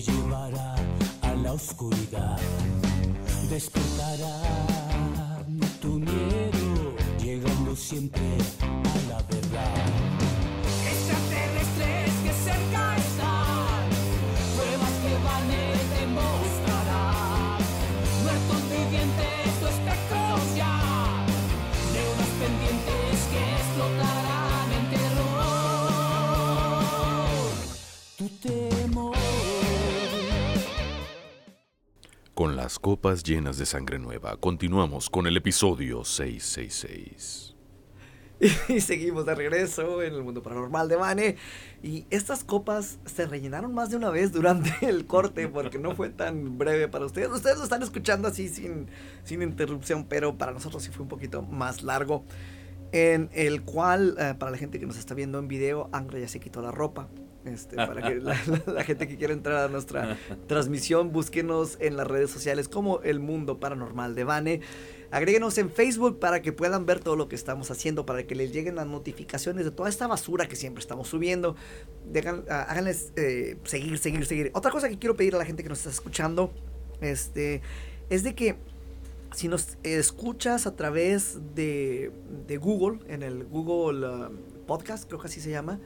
llevará a la oscuridad. Despertará tu miedo, llegando siempre a la verdad. Las copas llenas de sangre nueva, continuamos con el episodio 666. Y seguimos de regreso en el mundo paranormal de Vane. Y estas copas se rellenaron más de una vez durante el corte porque no fue tan breve para ustedes. Ustedes lo están escuchando así sin, sin interrupción, pero para nosotros sí fue un poquito más largo. En el cual, eh, para la gente que nos está viendo en video, Angra ya se quitó la ropa. Este, para que la, gente que quiera entrar a nuestra transmisión, búsquenos en las redes sociales como El Mundo Paranormal de Vane. Agréguenos en Facebook para que puedan ver todo lo que estamos haciendo, para que les lleguen las notificaciones de toda esta basura que siempre estamos subiendo. Dejan- ah, háganles eh, seguir, seguir, seguir. Otra cosa que quiero pedir a la gente que nos está escuchando este, es de que si nos escuchas a través de, de Google, en el Google ah, Podcast, creo que así se llama,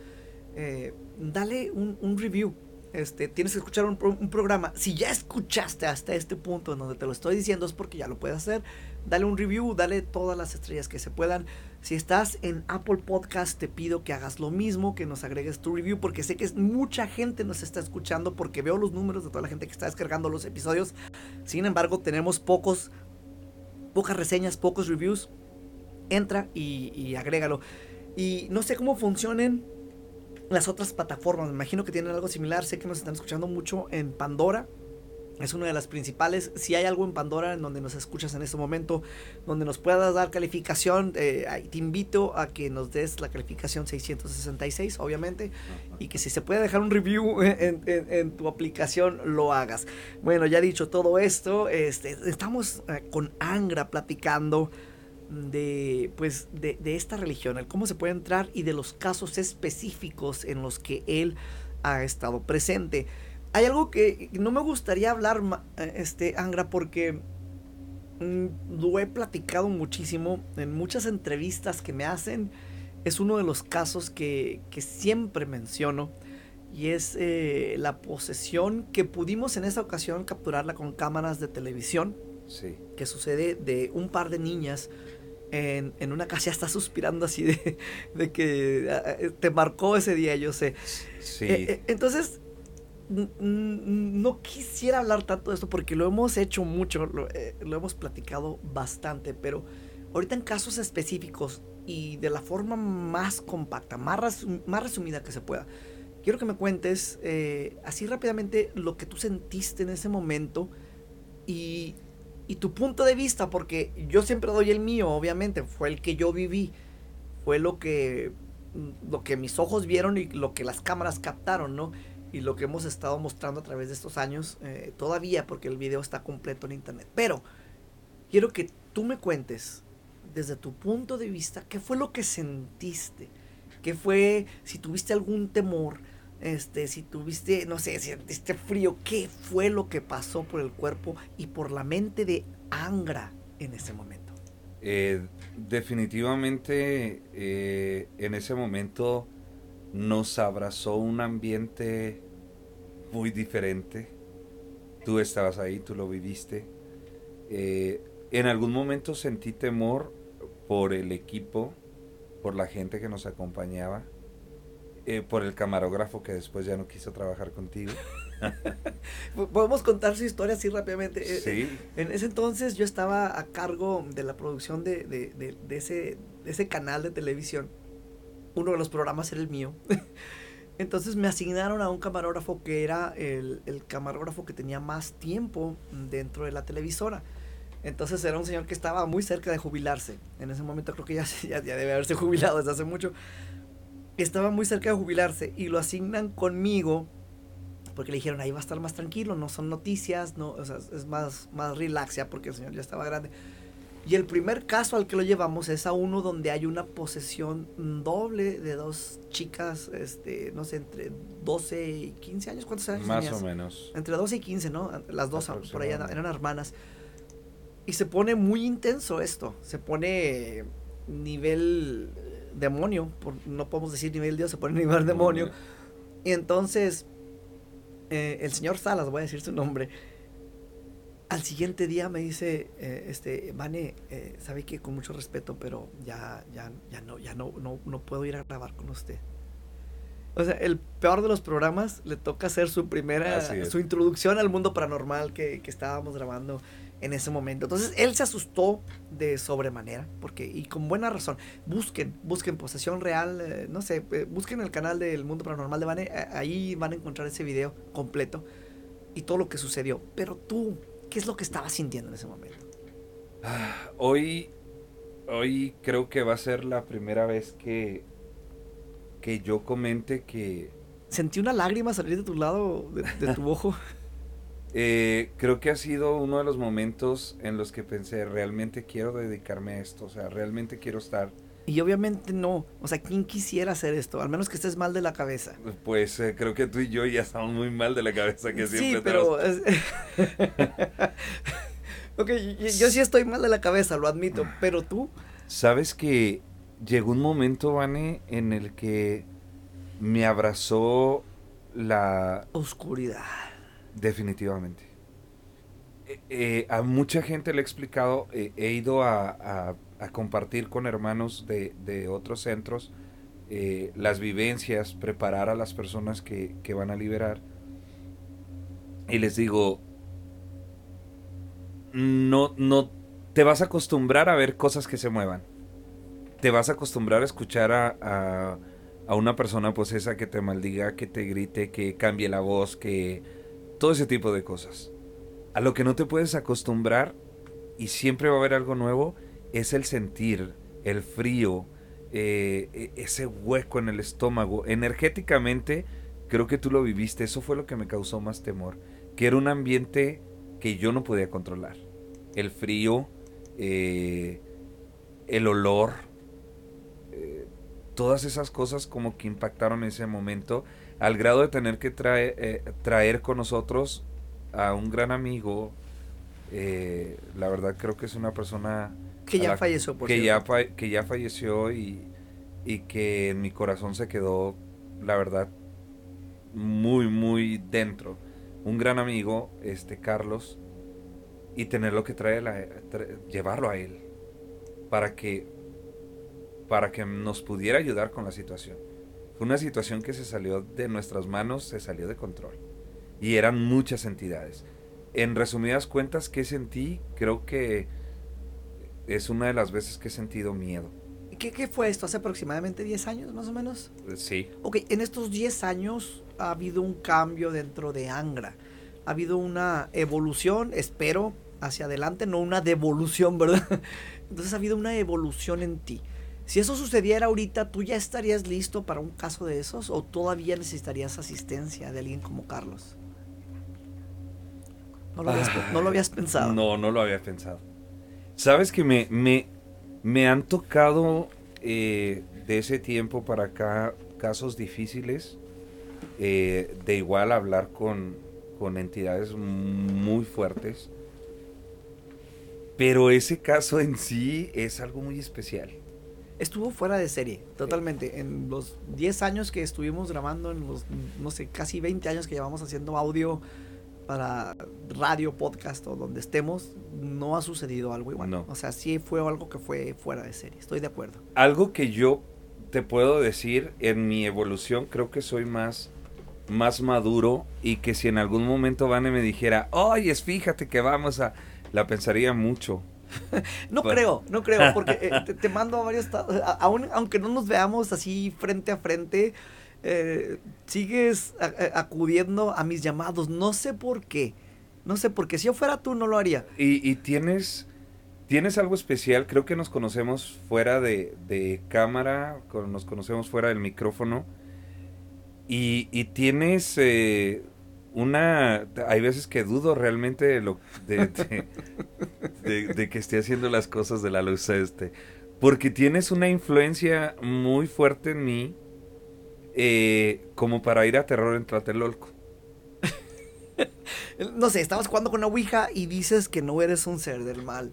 eh, dale un, review. Este, tienes que escuchar un programa. Si ya escuchaste hasta este punto en donde te lo estoy diciendo, es porque ya lo puedes hacer. Dale un review, dale todas las estrellas que se puedan. Si estás en Apple Podcast, te pido que hagas lo mismo, que nos agregues tu review, porque sé que es mucha gente nos está escuchando, porque veo los números de toda la gente que está descargando los episodios. Sin embargo, tenemos pocos, pocas reseñas, pocos reviews. Entra y, y agrégalo. Y no sé cómo funcionen las otras plataformas. Me imagino que tienen algo similar. Sé que nos están escuchando mucho en Pandora. Es una de las principales. Si hay algo en Pandora en donde nos escuchas en este momento, donde nos puedas dar calificación, eh, te invito a que nos des la calificación 666, obviamente. Y que si se puede dejar un review en, en- en tu aplicación, lo hagas. Bueno, ya dicho todo esto, este, estamos eh, con Angra platicando de pues de, de esta religión, el cómo se puede entrar y de los casos específicos en los que él ha estado presente. Hay algo que no me gustaría hablar, eh, este Angra, porque mm, lo he platicado muchísimo en muchas entrevistas que me hacen. Es uno de los casos que, que siempre menciono y es eh, la posesión que pudimos en esa ocasión capturarla con cámaras de televisión Sí. que sucede de un par de niñas en, en una casa. Ya está suspirando así de, de que ah, ah, te marcó ese día, yo sé. Sí. Eh, eh, entonces, no quisiera hablar tanto de esto porque lo hemos hecho mucho, lo, eh, lo hemos platicado bastante, pero ahorita en casos específicos y de la forma más compacta, más, resum- más resumida que se pueda, quiero que me cuentes eh, así rápidamente lo que tú sentiste en ese momento y, y tu punto de vista, porque yo siempre doy el mío, obviamente, fue el que yo viví, fue lo que, lo que mis ojos vieron y lo que las cámaras captaron, ¿no? Y lo que hemos estado mostrando a través de estos años, eh, todavía, porque el video está completo en internet. Pero quiero que tú me cuentes, desde tu punto de vista, qué fue lo que sentiste, qué fue, si tuviste algún temor, este, si tuviste, no sé, si sentiste frío, qué fue lo que pasó por el cuerpo y por la mente de Angra en ese momento. Eh, definitivamente eh, en ese momento nos abrazó un ambiente muy diferente. Tú estabas ahí, tú lo viviste. Eh, en algún momento sentí temor por el equipo, por la gente que nos acompañaba, eh, por el camarógrafo que después ya no quiso trabajar contigo. Podemos contar su historia así rápidamente. Eh, Sí. En ese entonces yo estaba a cargo de la producción de, de- de- de ese, de ese canal de televisión. Uno de los programas era el mío. Entonces me asignaron a un camarógrafo que era el, el camarógrafo que tenía más tiempo dentro de la televisora. Entonces era un señor que estaba muy cerca de jubilarse. En ese momento creo que ya, ya, ya debe haberse jubilado desde hace mucho. Estaba muy cerca de jubilarse y lo asignan conmigo porque le dijeron ahí va a estar más tranquilo, no son noticias, no, o sea, es más, más relax ya porque el señor ya estaba grande. Y el primer caso al que lo llevamos es a uno donde hay una posesión doble de dos chicas, este, no sé, entre 12 y 15 años. ¿Cuántos años Más tenías? o menos. Entre 12 y 15, ¿no? Las dos por allá Aproximadamente. eran hermanas. Y se pone muy intenso esto. Se pone nivel demonio. por- no podemos decir nivel Dios, se pone nivel demonio. Y entonces, eh, el señor Salas, voy a decir su nombre, al siguiente día me dice, eh, este, Vane, eh, sabe que con mucho respeto, pero ya, ya, ya no, ya no, no, no puedo ir a grabar con usted. O sea, el peor de los programas le toca hacer su primera, su introducción al mundo paranormal que, que estábamos grabando en ese momento. Entonces, él se asustó de sobremanera, porque, y con buena razón, busquen, busquen posesión real, eh, no sé, eh, busquen el canal del mundo paranormal de Vane, eh, ahí van a encontrar ese video completo y todo lo que sucedió. Pero tú, ¿qué es lo que estabas sintiendo en ese momento? Hoy, hoy creo que va a ser la primera vez que, que yo comente que Sentí una lágrima salir de tu lado, de, de tu ojo. Eh, creo que ha sido uno de los momentos en los que pensé, realmente quiero dedicarme a esto, o sea, realmente quiero estar, Y obviamente no. O sea, ¿quién quisiera hacer esto? Al menos que estés mal de la cabeza. pues eh, creo que tú y yo ya estamos muy mal de la cabeza que sí, siempre pero... es- ok, yo, yo sí estoy mal de la cabeza, lo admito. Pero tú... Sabes que llegó un momento, Vane, en el que me abrazó la Oscuridad. Definitivamente. Eh, eh, a mucha gente le he explicado, eh, he ido a, a- compartir con hermanos de, de otros centros las vivencias, preparar a las personas que, que van a liberar. Y les digo, no, no, te vas a acostumbrar a ver cosas que se muevan. Te vas a acostumbrar a escuchar a, a, a una persona posesa que te maldiga, que te grite, que cambie la voz, que todo ese tipo de cosas. A lo que no te puedes acostumbrar y siempre va a haber algo nuevo es el sentir, el frío, eh, e- ese hueco en el estómago. Energéticamente, creo que tú lo viviste, eso fue lo que me causó más temor, que era un ambiente que yo no podía controlar. El frío, eh, el olor, eh, todas esas cosas como que impactaron en ese momento, al grado de tener que traer, eh, traer con nosotros a un gran amigo. eh, la verdad creo que es una persona Que ya la- falleció, por que cierto. que ya falleció y, y que en mi corazón se quedó, la verdad, muy, muy dentro. Un gran amigo, este Carlos, y tenerlo que traer, tra- llevarlo a él para que, para que nos pudiera ayudar con la situación. Fue una situación que se salió de nuestras manos, se salió de control. Y eran muchas entidades. En resumidas cuentas, ¿qué sentí? Creo que es una de las veces que he sentido miedo. ¿Qué, ¿Qué fue esto? ¿Hace aproximadamente 10 años, más o menos? Eh, Sí. Ok, en estos 10 años ha habido un cambio dentro de Angra. Ha habido una evolución, espero, hacia adelante, no una devolución, ¿verdad? Entonces ha habido una evolución en ti. Si eso sucediera ahorita, ¿tú ya estarías listo para un caso de esos o todavía necesitarías asistencia de alguien como Carlos? No lo habías, no lo habías pensado. No, no lo había pensado. Sabes que me, me, me han tocado eh, de ese tiempo para acá casos difíciles. eh, de igual hablar con, con entidades muy fuertes. Pero ese caso en sí es algo muy especial. Estuvo fuera de serie, totalmente. En los 10 años que estuvimos grabando, en los, no sé, casi 20 años que llevamos haciendo audio para radio, podcast o donde estemos, no ha sucedido algo igual. No. O sea, sí fue algo que fue fuera de serie. Estoy de acuerdo. Algo que yo te puedo decir en mi evolución, creo que soy más, más maduro y que si en algún momento Vane me dijera, oye, fíjate que vamos a... La pensaría mucho. No Bueno. creo, no creo, porque eh, te, te mando a varios... ta- a- aún, aunque no nos veamos así frente a frente, eh, sigues a- a- acudiendo a mis llamados. No sé por qué. No sé por qué. Si yo fuera tú, no lo haría. Y, y tienes, tienes algo especial, creo que nos conocemos fuera de, de cámara, con- nos conocemos fuera del micrófono. Y, y tienes eh, una, hay veces que dudo realmente de, lo, de, de- de- de que esté haciendo las cosas de la luz este, porque tienes una influencia muy fuerte en mí, eh, como para ir a terror en Tlatelolco. No sé, estabas jugando con una Ouija y dices que no eres un ser del mal.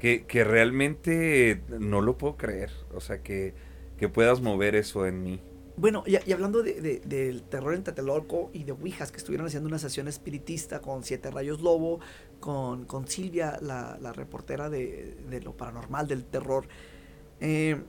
Que, que realmente no lo puedo creer, o sea, que, que puedas mover eso en mí. Bueno, y, y hablando de, de- del terror en Tlatelolco y de Ouijas, que estuvieron haciendo una sesión espiritista con Siete Rayos Lobo, con, con Silvia, la, la reportera de, de lo paranormal, del terror, eh,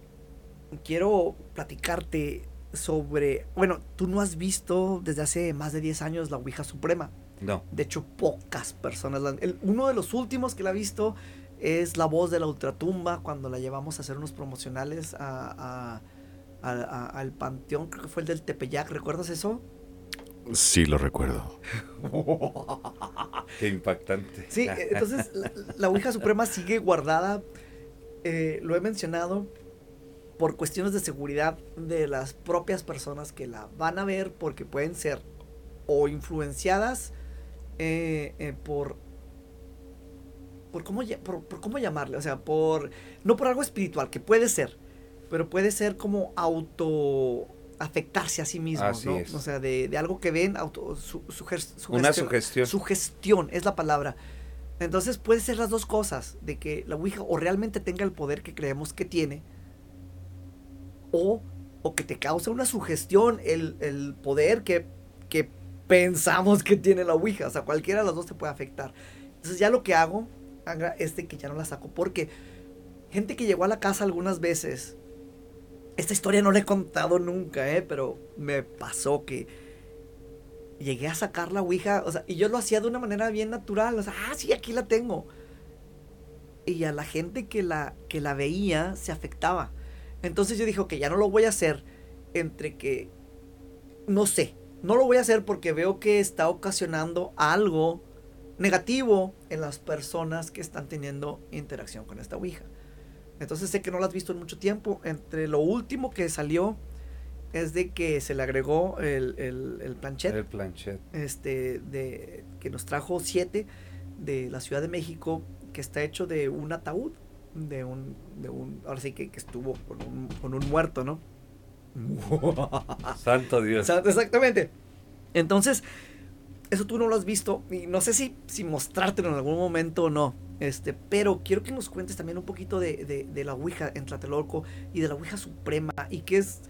quiero platicarte sobre... Bueno, tú no has visto desde hace más de 10 años la Ouija Suprema. No, De hecho, pocas personas. la el- uno de los últimos que la ha visto es la voz de la ultratumba cuando la llevamos a hacer unos promocionales a, a- a- a- al panteón, creo que fue el del Tepeyac, ¿recuerdas eso? Sí, lo recuerdo. qué impactante. Sí, eh, entonces la, la Ouija Suprema sigue guardada, eh, lo he mencionado, por cuestiones de seguridad de las propias personas que la van a ver porque pueden ser o influenciadas eh, eh, por por cómo por, por cómo llamarle, o sea, por no por algo espiritual que puede ser, pero puede ser como auto afectarse a sí mismo, Así ¿no? es. O sea, de, de algo que ven, auto, su, suger- Una sugestión- sugestión. Sugestión es la palabra. Entonces puede ser las dos cosas, de que la Ouija o realmente tenga el poder que creemos que tiene, o, o que te causa una sugestión, el, el poder que, que pensamos que tiene la Ouija. O sea, cualquiera de las dos te puede afectar. Entonces ya lo que hago Angra, es de que ya no la saco, porque gente que llegó a la casa algunas veces, esta historia no la he contado nunca, ¿eh? pero me pasó que llegué a sacar la Ouija, o sea, y yo lo hacía de una manera bien natural, o sea, ah, sí, aquí la tengo. Y a la gente que la, que la veía se afectaba. Entonces yo dije, ok, ya no lo voy a hacer entre que, no sé, no lo voy a hacer porque veo que está ocasionando algo negativo en las personas que están teniendo interacción con esta Ouija. Entonces sé que no la has visto en mucho tiempo. Entre lo último que salió es de que se le agregó el, el, el planchet El planchet. este, de, que nos trajo siete de la Ciudad de México, que está hecho de un ataúd, de un, de un ahora sí que, que estuvo con un, con un muerto, ¿no? Santo Dios. Exactamente. Entonces, eso tú no lo has visto y no sé si, si mostrártelo en algún momento o no. Este, pero quiero que nos cuentes también un poquito de, de- de la Ouija en Tlatelolco y de la Ouija Suprema y qué es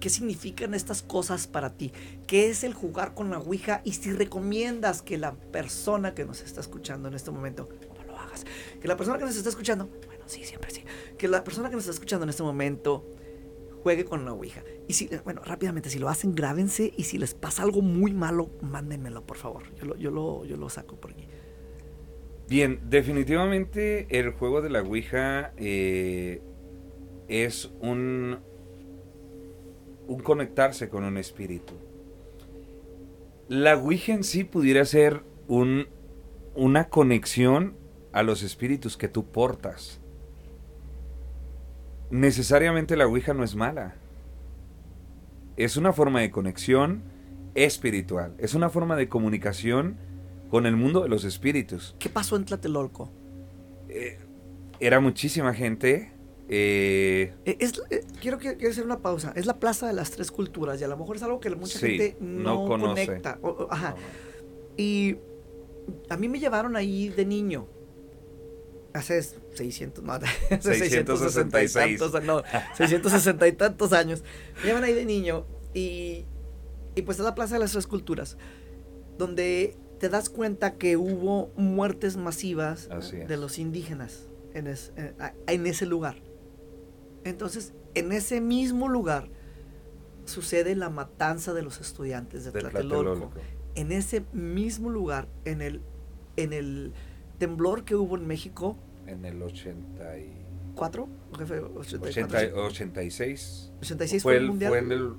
qué significan estas cosas para ti. ¿Qué es el jugar con la Ouija? Y si recomiendas que la persona que nos está escuchando en este momento, no lo hagas, que la persona que nos está escuchando, bueno, sí, siempre sí, que la persona que nos está escuchando en este momento juegue con la Ouija. Y si, bueno, rápidamente, si lo hacen, grábense. Y si les pasa algo muy malo, mándenmelo, por favor. Yo lo, yo lo, yo lo saco por aquí. Bien, definitivamente el juego de la Ouija eh, es un, un conectarse con un espíritu. La Ouija en sí pudiera ser un, una conexión a los espíritus que tú portas. Necesariamente la Ouija no es mala. Es una forma de conexión espiritual. Es una forma de comunicación con el mundo de los espíritus. ¿Qué pasó en Tlatelolco? Eh, era muchísima gente. eh, Eh, es, eh, quiero, hacer una pausa. Es la Plaza de las Tres Culturas y a lo mejor es algo que mucha Sí, gente no no, conoce. conecta. O- ajá. Y a mí me llevaron ahí de niño. Hace 600, no, hace 660 y 666. tantos, no, 660 y tantos años. Me llevan ahí de niño y, y pues es la Plaza de las Tres Culturas, donde te das cuenta que hubo muertes masivas de los indígenas en, es- en- a- en ese lugar. Entonces, en ese mismo lugar sucede la matanza de los estudiantes de de Tlatelolco Tlatelolco. en ese mismo lugar, en el, en el temblor que hubo en México, En el 80 y... 4, 80 84, 86. 86 Fue, fue el, mundial. fue en el...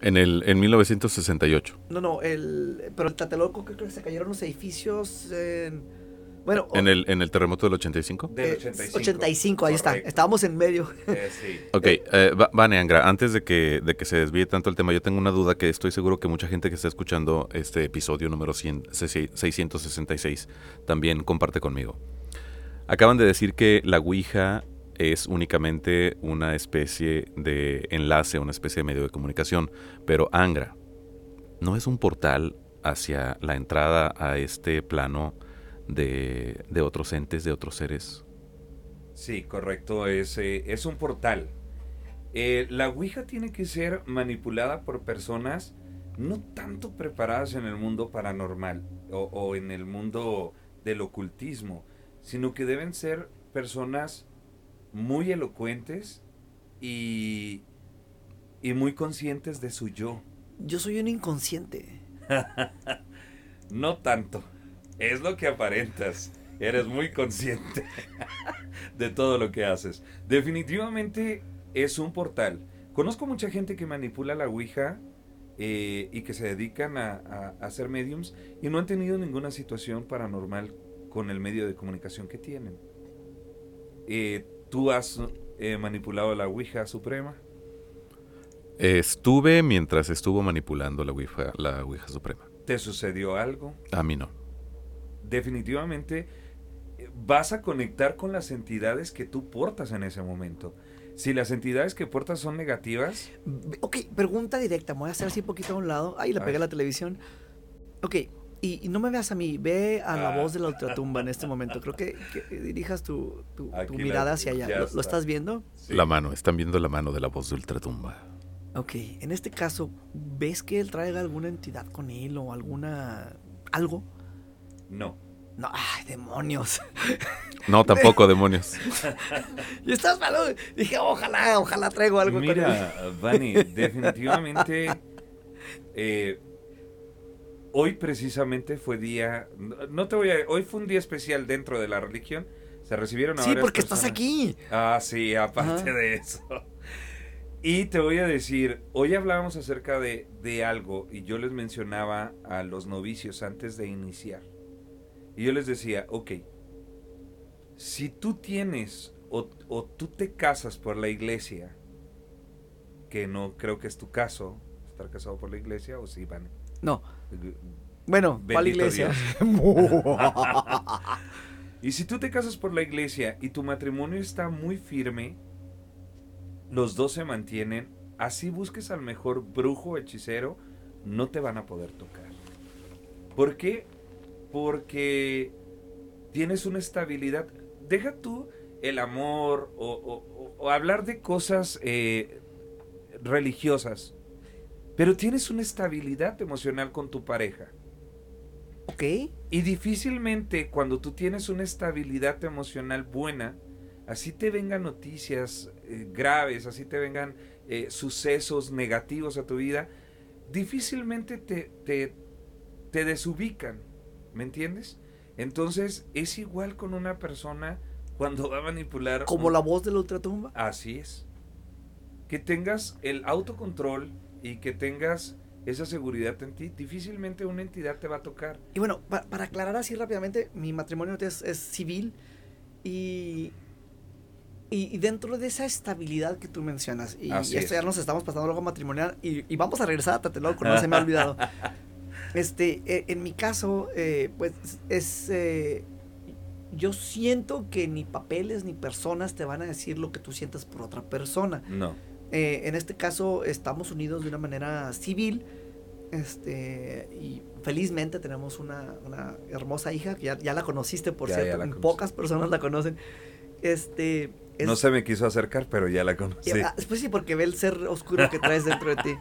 En, el, en 1968. No, no, el, pero el Tlatelolco creo que se cayeron los edificios en Bueno, o- ¿En el, ¿En el terremoto del 85? Del eh, 85. 85, ahí está. Estábamos en medio. Eh, sí. Ok, eh, Va- Vane Angra, antes de que, de que se desvíe tanto el tema, yo tengo una duda que estoy seguro que mucha gente que está escuchando este episodio número 100, 666 también comparte conmigo. Acaban de decir que la Ouija es únicamente una especie de enlace, una especie de medio de comunicación, pero Angra, ¿no es un portal hacia la entrada a este plano de, de otros entes, de otros seres? Sí, correcto. Es, eh, es un portal. Eh, la Ouija tiene que ser manipulada por personas no tanto preparadas en el mundo paranormal o, o en el mundo del ocultismo, sino que deben ser personas muy elocuentes y, y muy conscientes de su yo. Yo soy un inconsciente. No tanto. Es lo que aparentas. Eres muy consciente de todo lo que haces. Definitivamente es un portal. Conozco mucha gente que manipula la Ouija eh, y que se dedican a, a- a ser mediums y no han tenido ninguna situación paranormal con el medio de comunicación que tienen. Eh, ¿Tú has eh, manipulado la Ouija Suprema? Estuve mientras estuvo manipulando la Ouija, la Ouija Suprema. ¿Te sucedió algo? A mí no. definitivamente vas a conectar con las entidades que tú portas en ese momento. Si las entidades que portas son negativas, Ok, pregunta directa. Me voy a hacer así un poquito a un lado. Ay, le pegué a la televisión. Ok, y, y no me veas a mí. Ve a la Ah. voz de la ultratumba en este momento. Creo que, que dirijas tu, tu- tu Aquí la- mirada hacia allá. ¿Lo, lo está. estás viendo? sí. La mano, están viendo la mano de la voz de Ultratumba. Ok, en este caso, ¿ves que él traiga alguna entidad con él o alguna... algo? no. No, ay, demonios. No, tampoco, demonios. y estás malo. Dije, ojalá, ojalá traigo algo con él. Mira, Vani, definitivamente eh, hoy precisamente fue día, no- te voy a, hoy fue un día especial dentro de la religión. Se recibieron a Sí, porque estás aquí. Ah, sí, aparte Ajá. de eso. Y te voy a decir, hoy hablábamos acerca de, de algo y yo les mencionaba a los novicios antes de iniciar. Y yo les decía, ok, si tú tienes o, o tú te casas por la iglesia, que no creo que es tu caso, estar casado por la iglesia, o sí, van. No. Bueno, ¿cuál Bendito iglesia? Y si tú te casas por la iglesia y tu matrimonio está muy firme, los dos se mantienen, así busques al mejor brujo hechicero, no te van a poder tocar. ¿Por qué? Porque tienes una estabilidad. Deja tú el amor o, o- o- o hablar de cosas eh, religiosas, pero tienes una estabilidad emocional con tu pareja. ok. Y difícilmente cuando tú tienes una estabilidad emocional buena, así te vengan noticias eh, graves, así te vengan eh, sucesos negativos a tu vida, difícilmente te, te, te desubican, ¿me entiendes? Entonces es igual con una persona cuando va a manipular... Como un- la voz de la ultratumba. Así es. Que tengas el autocontrol y que tengas esa seguridad en ti, difícilmente una entidad te va a tocar. Y bueno, pa- para aclarar así rápidamente, mi matrimonio es, es civil y, y, y dentro de esa estabilidad que tú mencionas, y, Así esto es. ya nos estamos pasando luego matrimonial y, y vamos a regresar a Tatelolco, no se me ha olvidado. Este, eh, en mi caso, eh, pues es... eh, yo siento que ni papeles ni personas te van a decir lo que tú sientas por otra persona. No. Eh, en este caso estamos unidos de una manera civil. Este, y felizmente tenemos una, una hermosa hija, que ya, ya la conociste, por Ya, cierto. Pocas personas la conocen. Este. es- No se me quiso acercar, pero ya la conocí. Ah, Pues sí, porque ve el ser oscuro que traes dentro de ti.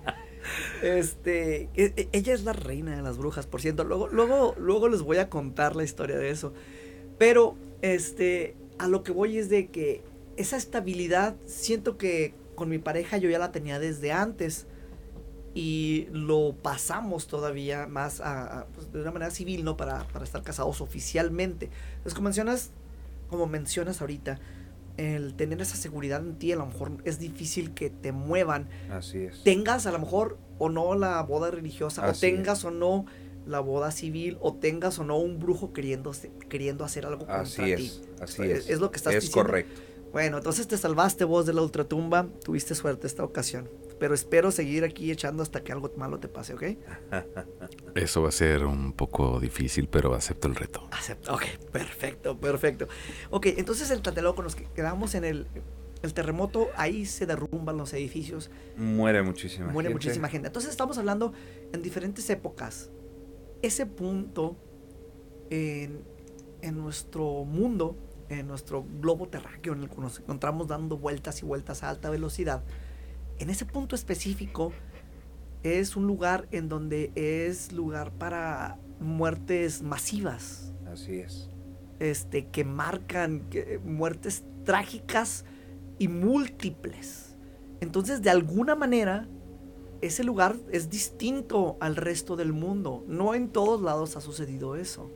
Este, e- e- ella es la reina de las brujas, por cierto. Luego, luego, luego les voy a contar la historia de eso. Pero, este, a lo que voy es de que esa estabilidad, siento que con mi pareja yo ya la tenía desde antes. Y lo pasamos todavía más a, a, pues, de una manera civil, ¿no? Para, para estar casados oficialmente. Entonces, como mencionas, como mencionas ahorita, el tener esa seguridad en ti, a lo mejor es difícil que te muevan Así es. tengas a lo mejor o no la boda religiosa, Así o tengas o no la boda civil o tengas o no un brujo queriendo, queriendo hacer algo contra Así ti. es, así Es- es. es lo que estás Es diciendo. correcto. Bueno, entonces te salvaste vos de la ultratumba, tuviste suerte esta ocasión. Pero espero seguir aquí echando hasta que algo malo te pase, ¿ok? Eso va a ser un poco difícil, pero acepto el reto. Acepto. Ok, perfecto, perfecto. Ok, entonces el Tlatelolco nos quedamos en el, el terremoto, ahí se derrumban los edificios, Muere muchísima muere gente. muchísima gente. Entonces estamos hablando en diferentes épocas. Ese punto en, en nuestro mundo, en nuestro globo terráqueo en el que nos encontramos dando vueltas y vueltas a alta velocidad, en ese punto específico es un lugar en donde es lugar para muertes masivas, Así es. este, que marcan que- muertes trágicas y múltiples. Entonces, de alguna manera, ese lugar es distinto al resto del mundo. No en todos lados ha sucedido eso.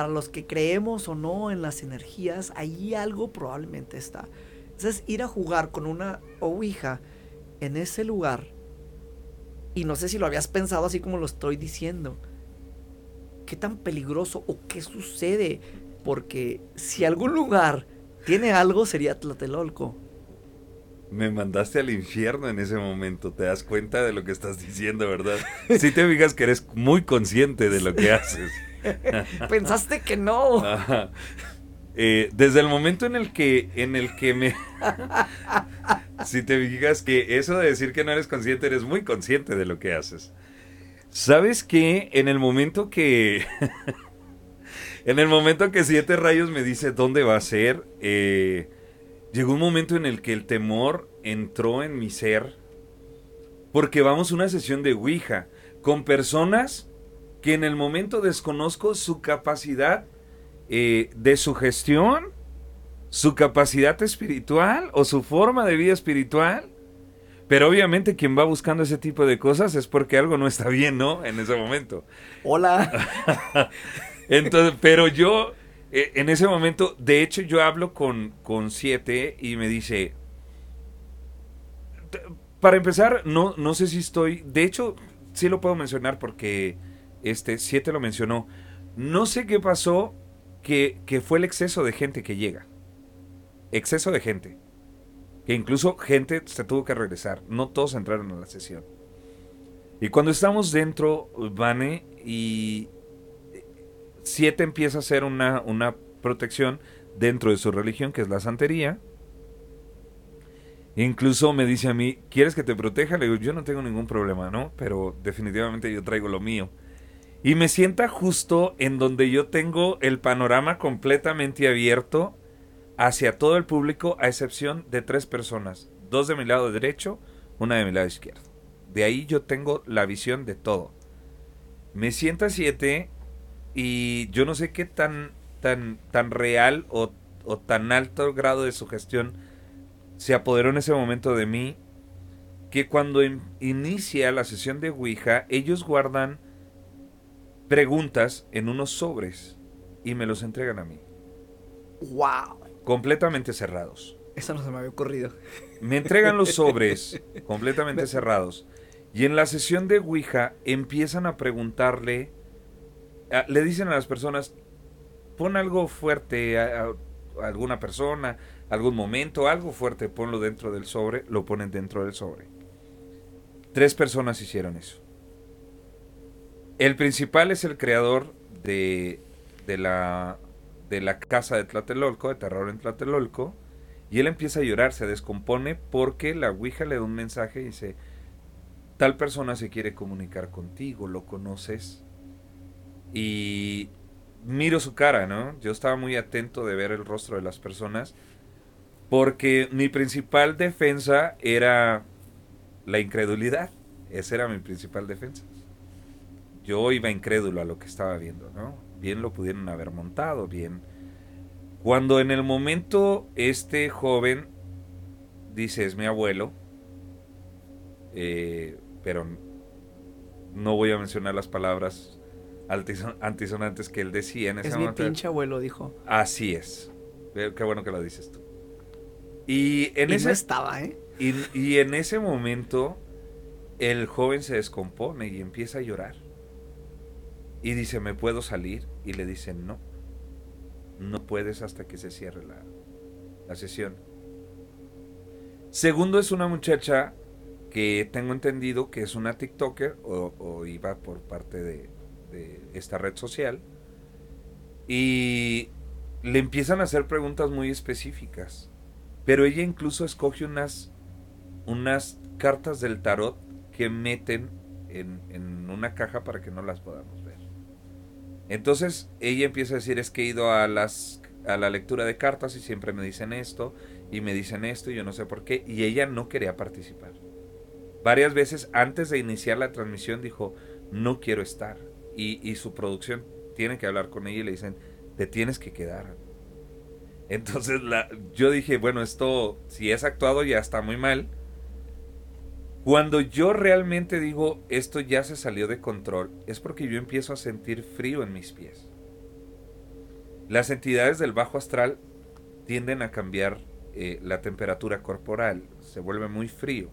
Para los que creemos o no en las energías, allí algo probablemente está. Entonces, ir a jugar con una ouija en ese lugar, y no sé si lo habías pensado así como lo estoy diciendo, qué tan peligroso o qué sucede. Porque si algún lugar tiene algo, sería Tlatelolco. Me mandaste al infierno en ese momento. Te das cuenta de lo que estás diciendo, ¿verdad? Si te fijas que eres muy consciente de lo que haces. Pensaste que no. Eh, desde el momento en el que en el que me si te fijas que eso de decir que no eres consciente eres muy consciente de lo que haces. Sabes que en el momento que en el momento que siete rayos me dice dónde va a ser eh, llegó un momento en el que el temor entró en mi ser porque vamos a una sesión de ouija con personas que en el momento desconozco su capacidad eh, de sugestión, su capacidad espiritual o su forma de vida espiritual. Pero obviamente quien va buscando ese tipo de cosas es porque algo no está bien, ¿no? En ese momento. Hola. Entonces, pero yo, eh, en ese momento, de hecho, yo hablo con, con Siete y me dice, "T- para empezar, no, no sé si estoy, de hecho, sí lo puedo mencionar porque este Siete lo mencionó. No sé qué pasó, que, que fue el exceso de gente que llega. Exceso de gente. Que incluso gente se tuvo que regresar. No todos entraron a la sesión. Y cuando estamos dentro, Vane, y, 7 empieza a hacer una, una protección dentro de su religión, que es la santería. Incluso me dice a mí, ¿quieres que te proteja? Le digo, yo no tengo ningún problema, ¿no? Pero definitivamente yo traigo lo mío. Y me sienta justo en donde yo tengo el panorama completamente abierto hacia todo el público, a excepción de tres personas. Dos de mi lado derecho, una de mi lado izquierdo. De ahí yo tengo la visión de todo. Me sienta siete y yo no sé qué tan, tan, tan real o, o tan alto grado de sugestión se apoderó en ese momento de mí que cuando in- inicia la sesión de Ouija, ellos guardan preguntas en unos sobres y me los entregan a mí, wow. completamente cerrados. Eso no se me había ocurrido. Me entregan los sobres completamente cerrados. Y en la sesión de Ouija empiezan a preguntarle, a- le dicen a las personas, pon algo fuerte a, a- a alguna persona, algún momento, algo fuerte, ponlo dentro del sobre, lo ponen dentro del sobre. Tres personas hicieron eso. El principal es el creador de, de la, de la casa de Tlatelolco, de terror en Tlatelolco. Y él empieza a llorar, se descompone porque la Ouija le da un mensaje y dice, tal persona se quiere comunicar contigo, lo conoces. Y miro su cara, ¿no? Yo estaba muy atento de ver el rostro de las personas porque mi principal defensa era la incredulidad. Esa era mi principal defensa. Yo iba incrédulo a lo que estaba viendo, ¿no? Bien lo pudieron haber montado, bien cuando en el momento este joven dice es mi abuelo, eh, pero no voy a mencionar las palabras antisonantes que él decía en ese Es mi momento. pinche abuelo, dijo. Así es. Qué bueno que lo dices tú. Y en y ese no estaba, ¿eh? y, y en ese momento el joven se descompone y empieza a llorar. Y dice, ¿me puedo salir? Y le dicen, no. No puedes hasta que se cierre la, la sesión. Segundo es una muchacha que tengo entendido que es una TikToker o, iba por parte de, de esta red social. Y le empiezan a hacer preguntas muy específicas. Pero ella incluso escoge unas, unas cartas del tarot que meten en, en una caja para que no las podamos ver. Entonces ella empieza a decir, es que he ido a, las, a la lectura de cartas y siempre me dicen esto, y me dicen esto, y yo no sé por qué, y ella no quería participar. Varias veces antes de iniciar la transmisión dijo, no quiero estar. Y, y su producción tiene que hablar con ella y le dicen, te tienes que quedar. Entonces la, yo dije, bueno, esto, si es actuado ya está muy mal. Cuando yo realmente digo, esto ya se salió de control, es porque yo empiezo a sentir frío en mis pies. Las entidades del bajo astral tienden a cambiar eh, la temperatura corporal, se vuelve muy frío.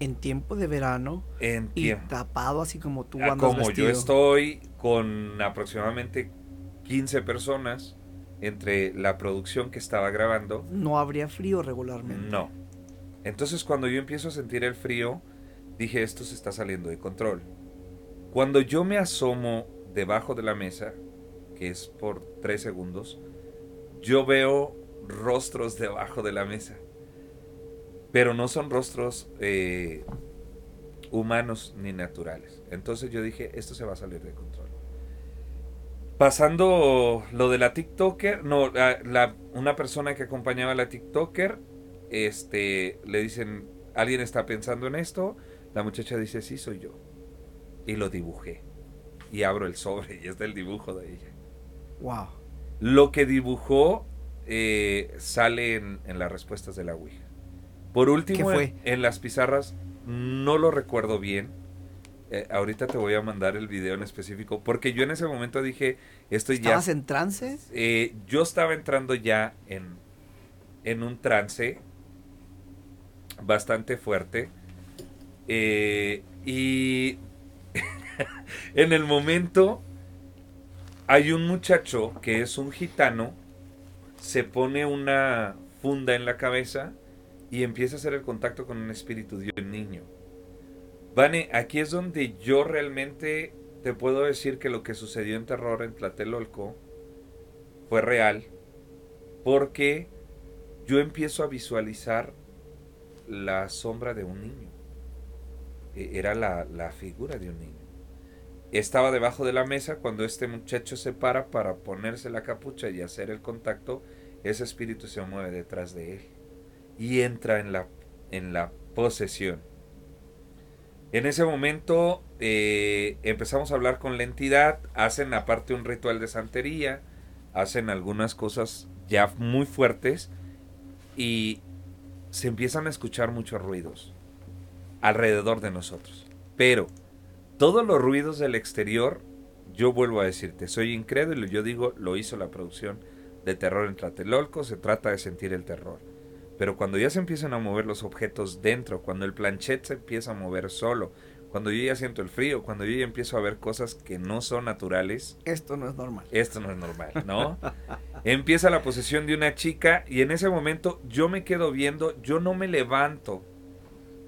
En tiempo de verano En y tiempo. tapado así como tú Ah, andas como vestido. yo estoy con aproximadamente 15 personas entre la producción que estaba grabando, No habría frío regularmente. no. Entonces cuando yo empiezo a sentir el frío, dije esto se está saliendo de control. Cuando yo me asomo debajo de la mesa, que es por 3 segundos, yo veo rostros debajo de la mesa. Pero no son rostros eh, humanos ni naturales. Entonces yo dije, esto se va a salir de control. Pasando lo de la TikToker, no, una persona que acompañaba a la TikToker, este, le dicen, ¿alguien está pensando en esto? La muchacha dice, sí, soy yo. Y lo dibujé. Y abro el sobre y es del dibujo de ella. Wow. Lo que dibujó eh, sale en, en las respuestas de la Ouija. Por último. En, en las pizarras, no lo recuerdo bien. Eh, ahorita te voy a mandar el video en específico, porque yo en ese momento dije, esto ya... ¿Estabas en trance? Eh, yo estaba entrando ya en, en un trance bastante fuerte. Eh, y en el momento hay un muchacho que es un gitano, se pone una funda en la cabeza y empieza a hacer el contacto con un espíritu de un niño. Vane, aquí es donde yo realmente te puedo decir que lo que sucedió en terror en Tlatelolco fue real porque yo empiezo a visualizar la sombra de un niño. E- Era la, la figura de un niño. Estaba debajo de la mesa cuando este muchacho se para para ponerse la capucha y hacer el contacto, ese espíritu se mueve detrás de él y entra en la, en la posesión. En ese momento eh, empezamos a hablar con la entidad, hacen aparte un ritual de santería, hacen algunas cosas ya muy fuertes y se empiezan a escuchar muchos ruidos alrededor de nosotros. Pero todos los ruidos del exterior, yo vuelvo a decirte, soy incrédulo, yo digo, lo hizo la producción de terror en Tlatelolco, se trata de sentir el terror. Pero cuando ya se empiezan a mover los objetos dentro, cuando el planchet se empieza a mover solo, cuando yo ya siento el frío, cuando yo ya empiezo a ver cosas que no son naturales, Esto no es normal. esto no es normal, ¿no? Empieza la posesión de una chica y en ese momento yo me quedo viendo, yo no me levanto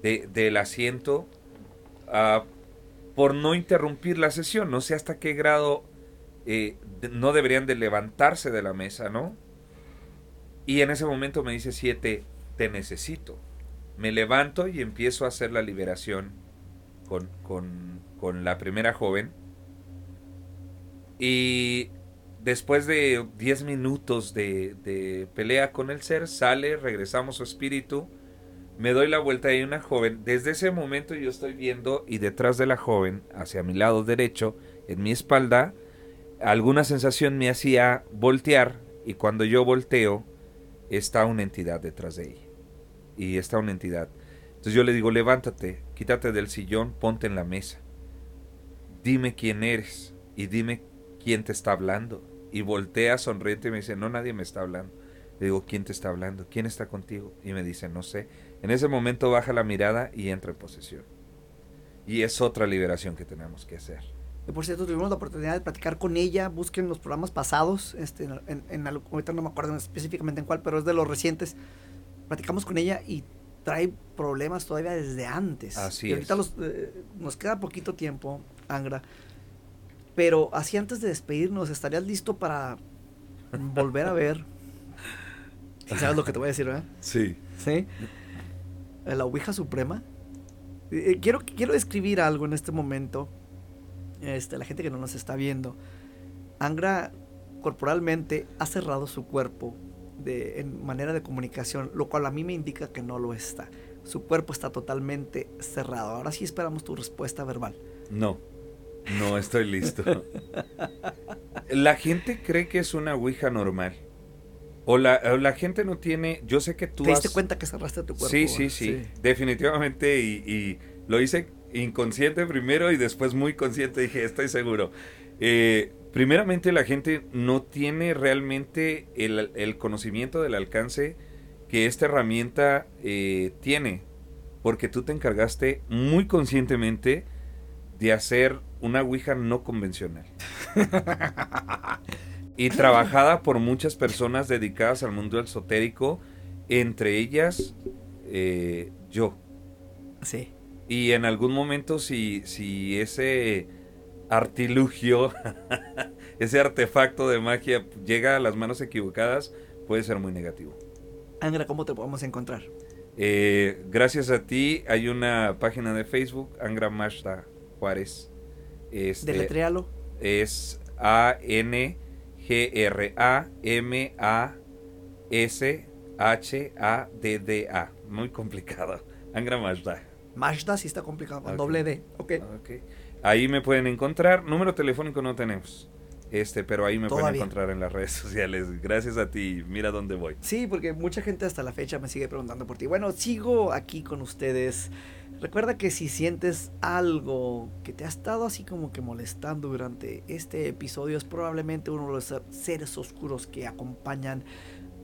de- del asiento ah, por no interrumpir la sesión, no sé hasta qué grado eh, no deberían de levantarse de la mesa, ¿no? Y en ese momento me dice siete, te necesito. Me levanto y empiezo a hacer la liberación con, con, con la primera joven. Y después de 10 minutos de, de pelea con el ser, sale, regresamos su espíritu, me doy la vuelta y hay una joven. Desde ese momento yo estoy viendo y detrás de la joven, hacia mi lado derecho, en mi espalda, alguna sensación me hacía voltear y cuando yo volteo está una entidad detrás de ella. Y está una entidad. Entonces yo le digo, levántate, quítate del sillón, ponte en la mesa. Dime quién eres y dime quién te está hablando. Y voltea sonriente y me dice, no, nadie me está hablando. Le digo, ¿quién te está hablando? ¿Quién está contigo? Y me dice, no sé. En ese momento baja la mirada y entra en posesión. Y es otra liberación que tenemos que hacer. Y por cierto, tuvimos la oportunidad de platicar con ella. Busquen los programas pasados. Este, en, en ahorita no me acuerdo específicamente en cuál, pero es de los recientes. Platicamos con ella y trae problemas todavía desde antes. Así y ahorita es. los, eh, nos queda poquito tiempo, Angra. Pero así antes de despedirnos, ¿estarías listo para volver a ver? Sí ¿Sabes lo que te voy a decir, verdad? Sí. ¿Sí? La Ouija Suprema. Eh, eh, quiero, quiero escribir algo en este momento. Este, la gente que no nos está viendo. Angra corporalmente ha cerrado su cuerpo de, en manera de comunicación, lo cual a mí me indica que no lo está. Su cuerpo está totalmente cerrado. Ahora sí esperamos tu respuesta verbal. No, no estoy listo. La gente cree que es una Ouija normal. O la, o la gente no tiene. Yo sé que tú ¿Te diste has- cuenta que cerraste tu cuerpo? Sí, sí, sí, Definitivamente. Y, y lo hice inconsciente primero y después muy consciente. Dije, estoy seguro. Eh, primeramente, la gente no tiene realmente el, el conocimiento del alcance que esta herramienta eh, tiene. Porque tú te encargaste muy conscientemente de hacer una Ouija no convencional. y trabajada por muchas personas dedicadas al mundo esotérico, entre ellas eh, yo. Sí. Y en algún momento si, si ese artilugio, ese artefacto de magia llega a las manos equivocadas, puede ser muy negativo. Angra, ¿cómo te podemos encontrar? Eh, gracias a ti hay una página de Facebook, Angra Mashta Juárez. Este, Deletréalo. es A N G R A M A S H A D D A. Muy complicado. Angra Mashta. Mazda sí está complicado, con doble D. Ok. Ok. Ahí me pueden encontrar. Número telefónico no tenemos. Este, pero ahí me pueden encontrar en las redes sociales. Gracias a ti. Mira dónde voy. Sí, porque mucha gente hasta la fecha me sigue preguntando por ti. Bueno, sigo aquí con ustedes. Recuerda que si sientes algo que te ha estado así como que molestando durante este episodio, es probablemente uno de los seres oscuros que acompañan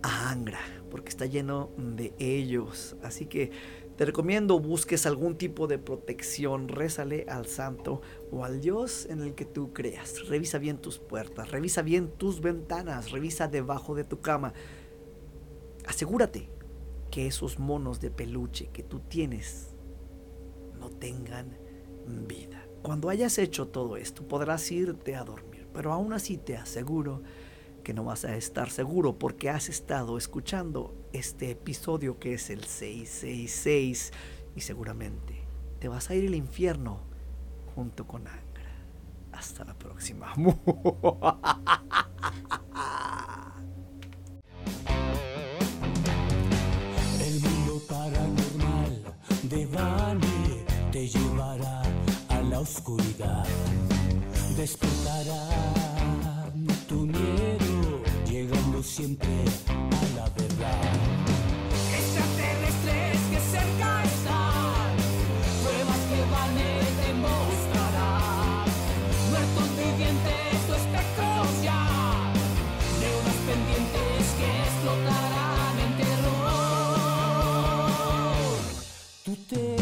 a Angra, porque está lleno de ellos. Así que te recomiendo busques algún tipo de protección, rézale al santo o al Dios en el que tú creas. Revisa bien tus puertas, revisa bien tus ventanas, revisa debajo de tu cama. Asegúrate que esos monos de peluche que tú tienes tengan vida. Cuando hayas hecho todo esto, podrás irte a dormir, pero aún así te aseguro que no vas a estar seguro porque has estado escuchando este episodio que es el 666 y seguramente te vas a ir al infierno junto con Angra. Hasta la próxima. oscuridad despertará tu miedo, llegando siempre a la verdad. Extraterrestres que cerca están, pruebas que van a demostrarán, muertos vivientes, tu espectros ya, pendientes que explotarán en terror. Tú te